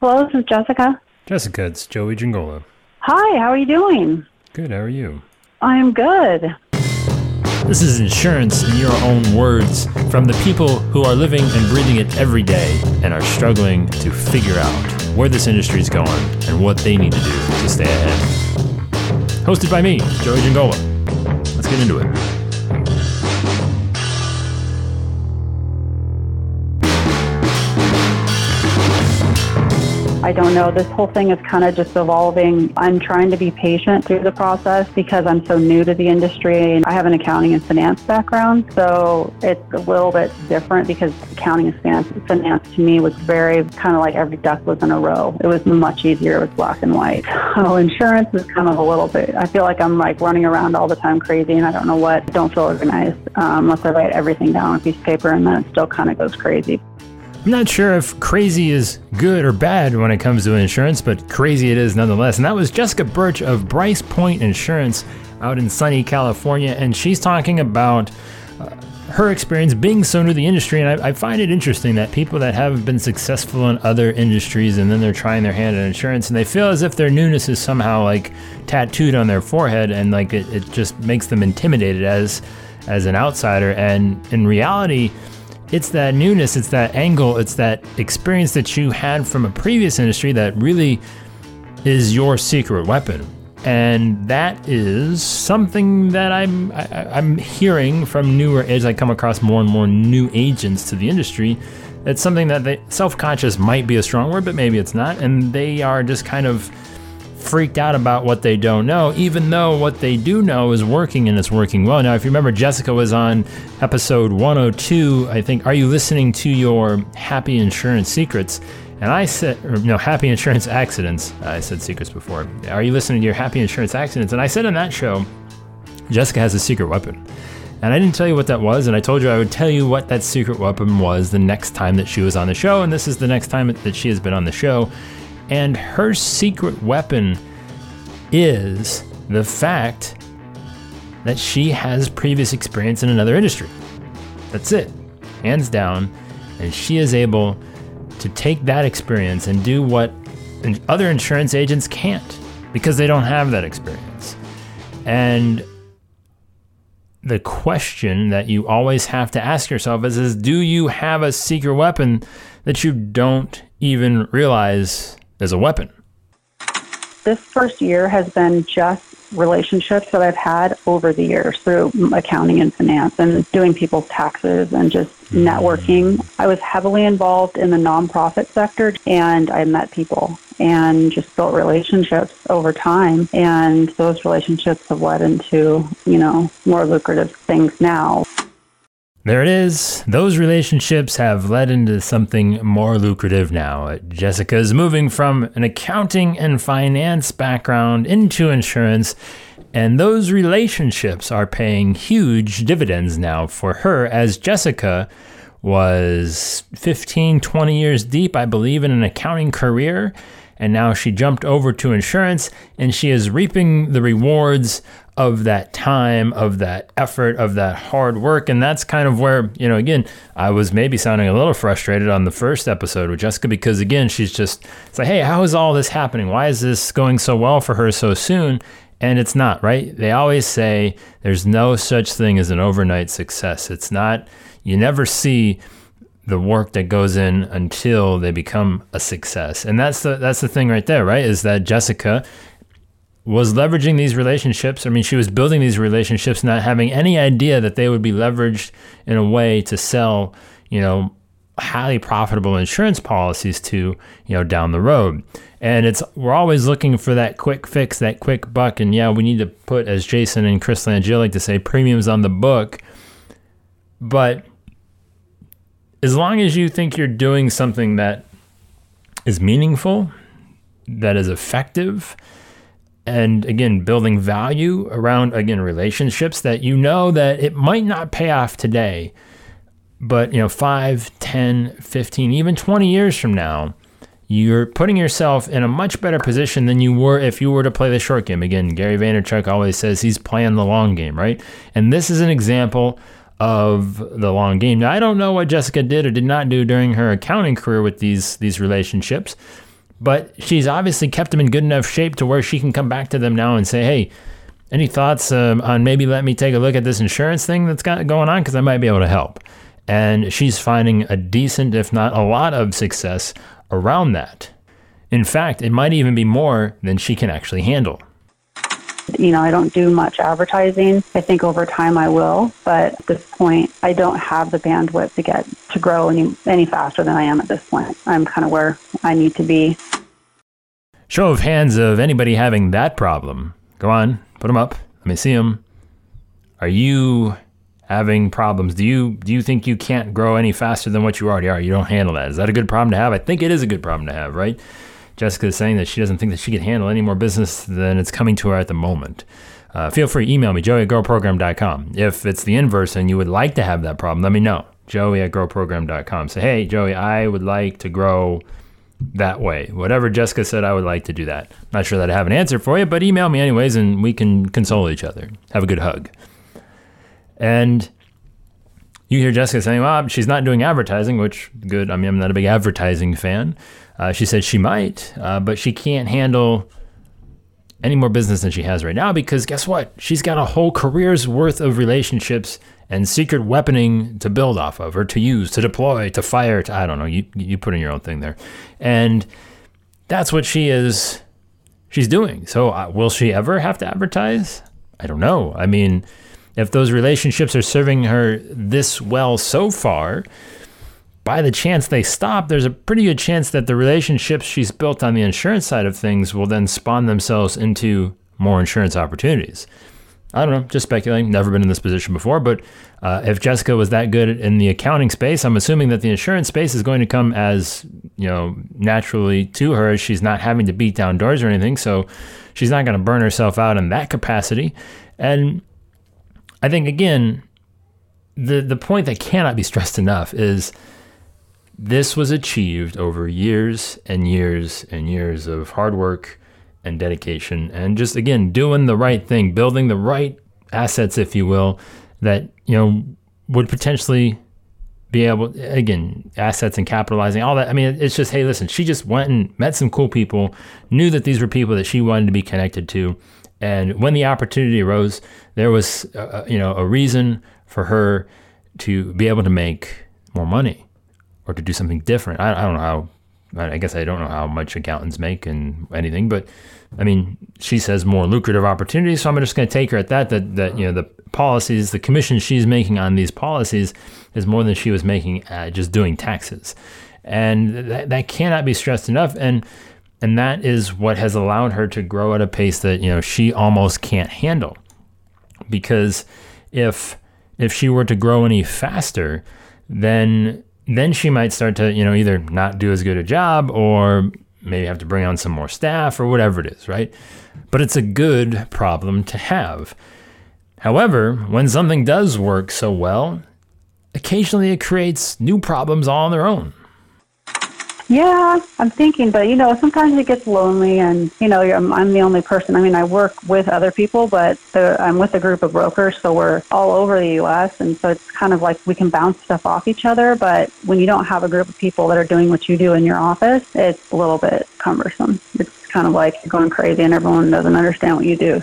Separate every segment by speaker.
Speaker 1: Hello, this is Jessica.
Speaker 2: Jessica, it's Joey Giangola.
Speaker 1: Hi, how are you doing?
Speaker 2: Good, how are you?
Speaker 1: I am good.
Speaker 2: This is insurance in your own words from the people who are living and breathing it every day and are struggling to figure out where this industry is going and what they need to do to stay ahead. Hosted by me, Joey Giangola. Let's get into it.
Speaker 1: I don't know. This whole thing is kind of just evolving. I'm trying to be patient through the process because I'm so new to the industry and I have an accounting and finance background. So it's a little bit different because accounting and finance, to me was very kind of like every duck was in a row. It was much easier. It was black and white. So insurance is kind of a little bit, I feel like I'm like running around all the time crazy and I don't know what, don't feel organized um, unless I write everything down on a piece of paper and then it still kind of goes crazy.
Speaker 2: I'm not sure if crazy is good or bad when it comes to insurance, but crazy it is nonetheless. And that was Jessica Birch of Bryce Point Insurance out in sunny California. And she's talking about uh, her experience being so new to the industry. And I, I, find it interesting that people that have been successful in other industries and then they're trying their hand at insurance and they feel as if their newness is somehow like tattooed on their forehead and like it, it just makes them intimidated as as an outsider. And in reality, it's that newness, it's that angle, it's that experience that you had from a previous industry that really is your secret weapon. And that is something that I'm I, am i am hearing from newer as I come across more and more new agents to the industry. It's something that they self-conscious might be a strong word, but maybe it's not, and they are just kind of freaked out about what they don't know, even though what they do know is working and it's working well. Now, if you remember, Jessica was on episode 102, I think, Are You Listening to Your Happy Insurance Secrets? And I said, or, no, Happy Insurance Accidents. I said secrets before. Are you listening to your Happy Insurance Accidents? And I said on that show, Jessica has a secret weapon. And I didn't tell you what that was, and I told you I would tell you what that secret weapon was the next time that she was on the show, and this is the next time that she has been on the show. And her secret weapon is the fact that she has previous experience in another industry. That's it, hands down. And she is able to take that experience and do what other insurance agents can't because they don't have that experience. And the question that you always have to ask yourself is, is do you have a secret weapon that you don't even realize as a weapon.
Speaker 1: This first year has been just relationships that I've had over the years through accounting and finance and doing people's taxes and just mm-hmm. networking. I was heavily involved in the nonprofit sector and I met people and just built relationships over time and those relationships have led into, you know, more lucrative things now.
Speaker 2: There it is. Those relationships have led into something more lucrative now. Jessica is moving from an accounting and finance background into insurance, and those relationships are paying huge dividends now for her as Jessica was 15, 20 years deep, I believe, in an accounting career. And now she jumped over to insurance and she is reaping the rewards of that time, of that effort, of that hard work. And that's kind of where, you know, again, I was maybe sounding a little frustrated on the first episode with Jessica because, again, she's just, it's like, hey, how is all this happening? Why is this going so well for her so soon? And it's not, right? They always say there's no such thing as an overnight success. It's not, you never see the work that goes in until they become a success. And that's the that's the thing right there, right? Is that Jessica was leveraging these relationships. I mean, she was building these relationships, not having any idea that they would be leveraged in a way to sell, you know, highly profitable insurance policies to, you know, down the road. And it's we're always looking for that quick fix, that quick buck. And yeah, we need to put, as Jason and Chris Langille like to say, premiums on the book. But as long as you think you're doing something that is meaningful, that is effective, and again building value around again relationships that you know that it might not pay off today but you know 5 10 15 even 20 years from now you're putting yourself in a much better position than you were if you were to play the short game. Again gary vaynerchuk always says he's playing the long game right? And this is an example of the long game. Now i don't know what jessica did or did not do during her accounting career with these these relationships but she's obviously kept them in good enough shape to where she can come back to them now and say, hey, any thoughts um, on maybe let me take a look at this insurance thing that's got going on? Because I might be able to help. And she's finding a decent, if not a lot of success around that. In fact, it might even be more than she can actually handle.
Speaker 1: You know, I don't do much advertising. I think over time I will, but at this point, I don't have the bandwidth to get to grow any any faster than I am at this point. I'm kind of where I need to be.
Speaker 2: Show of hands of anybody having that problem. Go on, put them up. Let me see them. Are you having problems? Do you do you think you can't grow any faster than what you already are? You don't handle that. Is that a good problem to have? I think it is a good problem to have, right? Jessica is saying that she doesn't think that she can handle any more business than it's coming to her at the moment. Uh, feel free, to email me, joey at. If it's the inverse and you would like to have that problem, let me know. Joey at growprogram.com. Say, hey, Joey, I would like to grow that way. Whatever Jessica said, I would like to do that. Not sure that I have an answer for you, but email me anyways and we can console each other. Have a good hug. And you hear Jessica saying, well, she's not doing advertising, which good. I mean, I'm not a big advertising fan. Uh, she said she might, uh, but she can't handle any more business than she has right now because guess what? She's got a whole career's worth of relationships and secret weaponing to build off of or to use, to deploy, to fire. To, I don't know. You, you put in your own thing there. And that's what she is, she's doing. So uh, will she ever have to advertise? I don't know. I mean, if those relationships are serving her this well so far, by the chance they stop, there's a pretty good chance that the relationships she's built on the insurance side of things will then spawn themselves into more insurance opportunities. I don't know, just speculating. Never been in this position before, but uh, if Jessica was that good in the accounting space, I'm assuming that the insurance space is going to come as you know naturally to her. She's not having to beat down doors or anything, so she's not going to burn herself out in that capacity. And I think again, the the point that cannot be stressed enough is this was achieved over years and years and years of hard work and dedication and just again doing the right thing, building the right assets, if you will, that you know would potentially be able again assets and capitalizing all that. I mean it's just hey listen she just went and met some cool people knew that these were people that she wanted to be connected to. And when the opportunity arose there was uh, you know a reason for her to be able to make more money or to do something different. I, I don't know how. I guess I don't know how much accountants make and anything, but I mean, she says more lucrative opportunities. So I'm just going to take her at that. That that you know the policies, the commission she's making on these policies is more than she was making uh, just doing taxes, and that, that cannot be stressed enough. And and that is what has allowed her to grow at a pace that you know she almost can't handle, because if if she were to grow any faster, then then she might start to, you know, either not do as good a job or maybe have to bring on some more staff or whatever it is, right? But it's a good problem to have. However, when something does work so well, occasionally it creates new problems all on their own.
Speaker 1: Yeah, I'm thinking, but you know, sometimes it gets lonely, and you know, I'm, I'm the only person. I mean, I work with other people, but the, I'm with a group of brokers, so we're all over the U.S., and so it's kind of like we can bounce stuff off each other. But when you don't have a group of people that are doing what you do in your office, it's a little bit cumbersome. It's kind of like you're going crazy, and everyone doesn't understand what you do.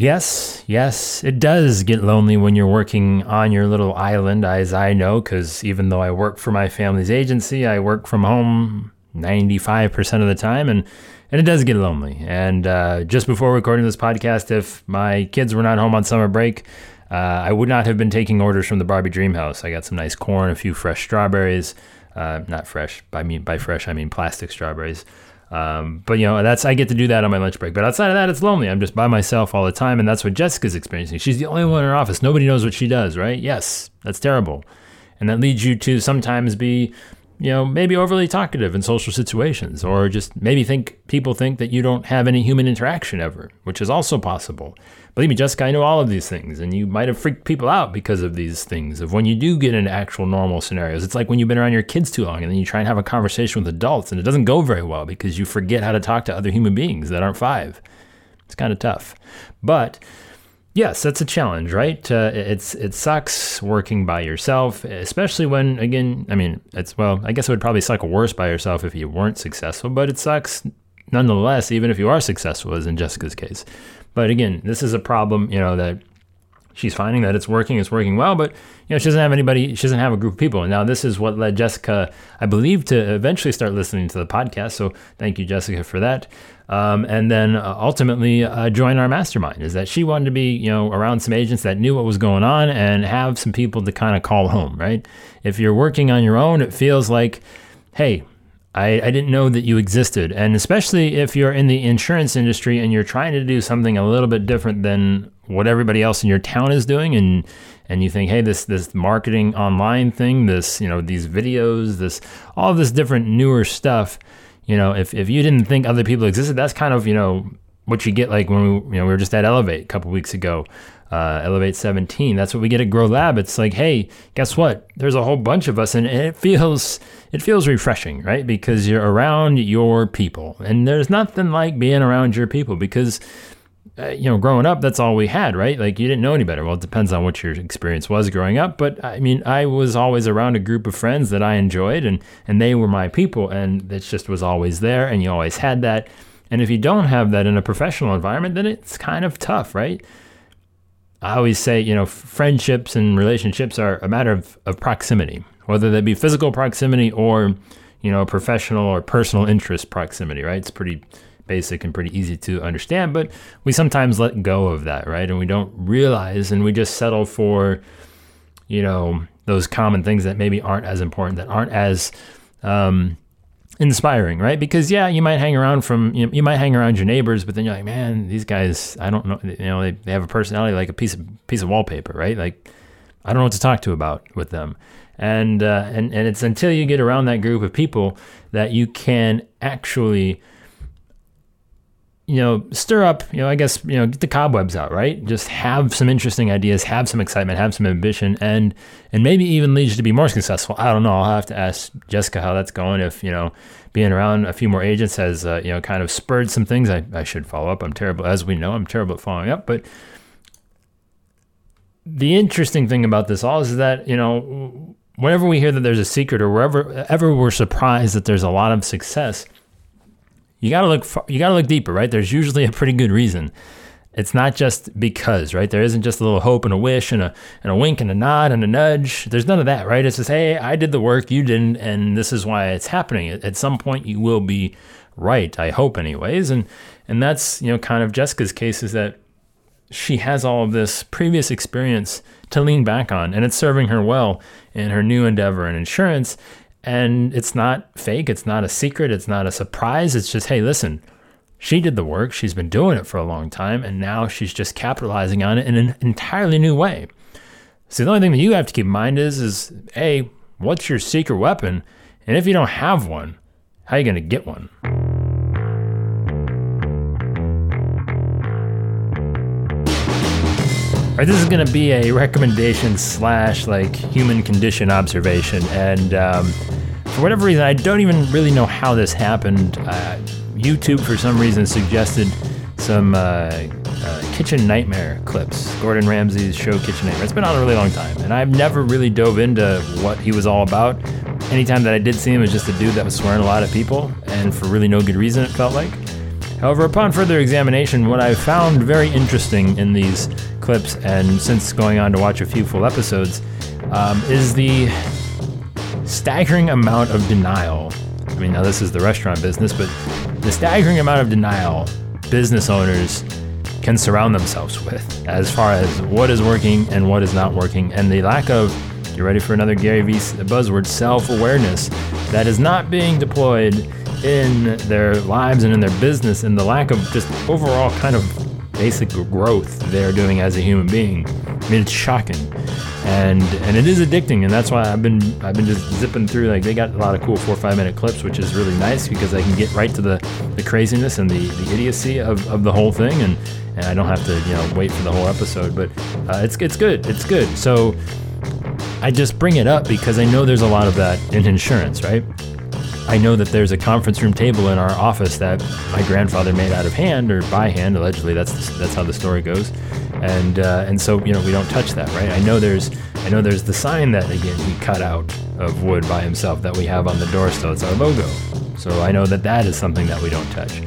Speaker 2: Yes, yes, it does get lonely when you're working on your little island, as I know, because even though I work for my family's agency, I work from home 95% of the time, and, and it does get lonely. And uh, just before recording this podcast, if my kids were not home on summer break, uh, I would not have been taking orders from the Barbie Dream House. I got some nice corn, a few fresh strawberries, uh, not fresh, by, me, by fresh, I mean plastic strawberries. Um, but you know, that's I get to do that on my lunch break. But outside of that, it's lonely. I'm just by myself all the time, and that's what Jessica's experiencing. She's the only one in her office. Nobody knows what she does, right? Yes, that's terrible, and that leads you to sometimes be, you know, maybe overly talkative in social situations, or just maybe think people think that you don't have any human interaction ever, which is also possible. Believe me, Jessica, I know all of these things, and you might have freaked people out because of these things. Of when you do get into actual normal scenarios, it's like when you've been around your kids too long, and then you try and have a conversation with adults, and it doesn't go very well because you forget how to talk to other human beings that aren't five. It's kind of tough, but yes, that's a challenge, right? Uh, it's it sucks working by yourself, especially when again, I mean, it's well, I guess it would probably suck worse by yourself if you weren't successful, but it sucks nonetheless, even if you are successful, as in Jessica's case. But again, this is a problem, you know, that she's finding that it's working, it's working well, but you know, she doesn't have anybody, she doesn't have a group of people. And now this is what led Jessica, I believe, to eventually start listening to the podcast. So thank you, Jessica, for that. Um, and then uh, ultimately uh, join our mastermind is that she wanted to be, you know, around some agents that knew what was going on and have some people to kind of call home, right? If you're working on your own, it feels like, hey, I, I didn't know that you existed. And especially if you're in the insurance industry and you're trying to do something a little bit different than what everybody else in your town is doing and and you think, hey, this this marketing online thing, this, you know, these videos, this all this different newer stuff, you know, if, if you didn't think other people existed, that's kind of, you know, what you get like when we you know we were just at Elevate a couple weeks ago uh, Elevate 17. That's what we get at Grow Lab. It's like, hey, guess what? There's a whole bunch of us, and it feels it feels refreshing, right? Because you're around your people, and there's nothing like being around your people because. Uh, you know, growing up, that's all we had, right? Like you didn't know any better. Well, it depends on what your experience was growing up, but I mean, I was always around a group of friends that I enjoyed, and and they were my people, and it just was always there, and you always had that. And if you don't have that in a professional environment, then it's kind of tough, right? I always say, you know, friendships and relationships are a matter of, of proximity, whether that be physical proximity or, you know, professional or personal interest proximity, right? It's pretty basic and pretty easy to understand, but we sometimes let go of that, right? And we don't realize and we just settle for, you know, those common things that maybe aren't as important, that aren't as, um, inspiring, right? Because yeah, you might hang around from you, know, you might hang around your neighbors, but then you're like, man, these guys, I don't know, you know, they, they have a personality like a piece of piece of wallpaper, right? Like I don't know what to talk to about with them. And uh, and and it's until you get around that group of people that you can actually you know, stir up, you know, I guess, you know, get the cobwebs out, right? Just have some interesting ideas, have some excitement, have some ambition, and and maybe even lead you to be more successful. I don't know. I'll have to ask Jessica how that's going. If you know, being around a few more agents has uh, you know kind of spurred some things. I, I should follow up. I'm terrible, as we know, I'm terrible at following up. But the interesting thing about this all is that you know, whenever we hear that there's a secret, or wherever ever we're surprised that there's a lot of success you got to look you got to look deeper, right? There's usually a pretty good reason. It's not just because, right? There isn't just a little hope and a wish and a and a wink and a nod and a nudge. There's none of that, right? It's just, hey, I did the work, you didn't, and this is why it's happening. At some point, you will be right. I hope, anyways, and and that's you know kind of Jessica's case is that she has all of this previous experience to lean back on, and it's serving her well in her new endeavor in insurance. And it's not fake, it's not a secret, it's not a surprise. It's just, hey, listen, she did the work, she's been doing it for a long time, and now she's just capitalizing on it in an entirely new way. So the only thing that you have to keep in mind is, is A, what's your secret weapon? And if you don't have one, how are you going to get one? Right, this is going to be a recommendation slash like human condition observation, and um, for whatever reason, I don't even really know how this happened. Uh, YouTube, for some reason, suggested some uh, uh, Kitchen Nightmare clips. Gordon Ramsay's show Kitchen Nightmare. It's been on a really long time, and I've never really dove into what he was all about. Anytime that I did see him, it was just a dude that was swearing a lot at people, and for really no good reason, it felt like. However, upon further examination, what I found very interesting in these clips, and since going on to watch a few full episodes, um, is the staggering amount of denial. I mean, now this is the restaurant business, but the staggering amount of denial business owners can surround themselves with as far as what is working and what is not working, and the lack of, you ready for another Gary Vee buzzword, self awareness that is not being deployed in their lives and in their business, and the lack of just overall kind of basic growth they're doing as a human being. I mean, it's shocking and and it is addicting and that's why I've been I've been just zipping through like they got a lot of cool four or five minute clips which is really nice because I can get right to the, the craziness and the, the idiocy of, of the whole thing and and I don't have to you know wait for the whole episode but uh, it's it's good it's good. So I just bring it up because I know there's a lot of that in insurance right I know that there's a conference room table in our office that my grandfather made out of hand or by hand. Allegedly, that's that's how the story goes, and uh, and so you know we don't touch that, right? I know there's I know there's the sign that again he cut out of wood by himself that we have on the door still. It's our logo, so I know that that is something that we don't touch.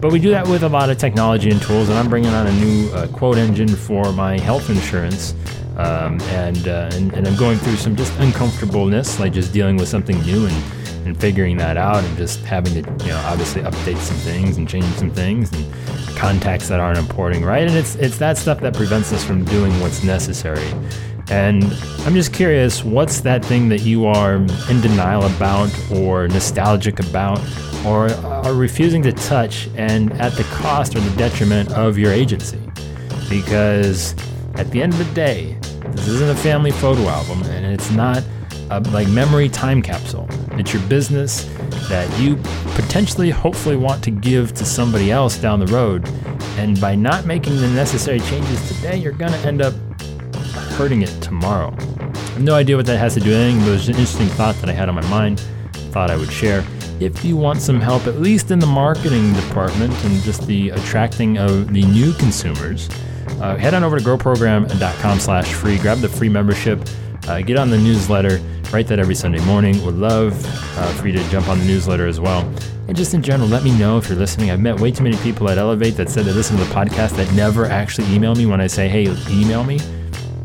Speaker 2: But we do that with a lot of technology and tools, and I'm bringing on a new uh, quote engine for my health insurance. Um, and, uh, and and I'm going through some just uncomfortableness, like just dealing with something new and and figuring that out, and just having to you know obviously update some things and change some things and contacts that aren't importing right. And it's it's that stuff that prevents us from doing what's necessary. And I'm just curious, what's that thing that you are in denial about, or nostalgic about, or are refusing to touch, and at the cost or the detriment of your agency? Because at the end of the day, this isn't a family photo album, and it's not a like memory time capsule. It's your business that you potentially, hopefully, want to give to somebody else down the road. And by not making the necessary changes today, you're going to end up hurting it tomorrow. I have no idea what that has to do with anything, but it was an interesting thought that I had on my mind. Thought I would share. If you want some help, at least in the marketing department and just the attracting of the new consumers, uh, head on over to growprogram.com slash free. Grab the free membership. Uh, get on the newsletter. Write that every Sunday morning. Would love uh, for you to jump on the newsletter as well. And just in general, let me know if you're listening. I've met way too many people at Elevate that said they listen to the podcast that never actually email me when I say, hey, email me.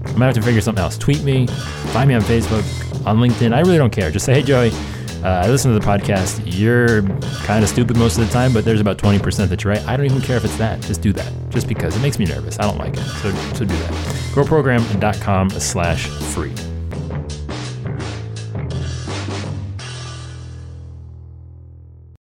Speaker 2: I might have to figure something else. Tweet me, find me on Facebook, on LinkedIn. I really don't care. Just say, hey, Joey, uh, I listen to the podcast. You're kind of stupid most of the time, but there's about 20% that you're right. I don't even care if it's that. Just do that. Just because it makes me nervous. I don't like it. So, so do that. Growprogram.com slash free.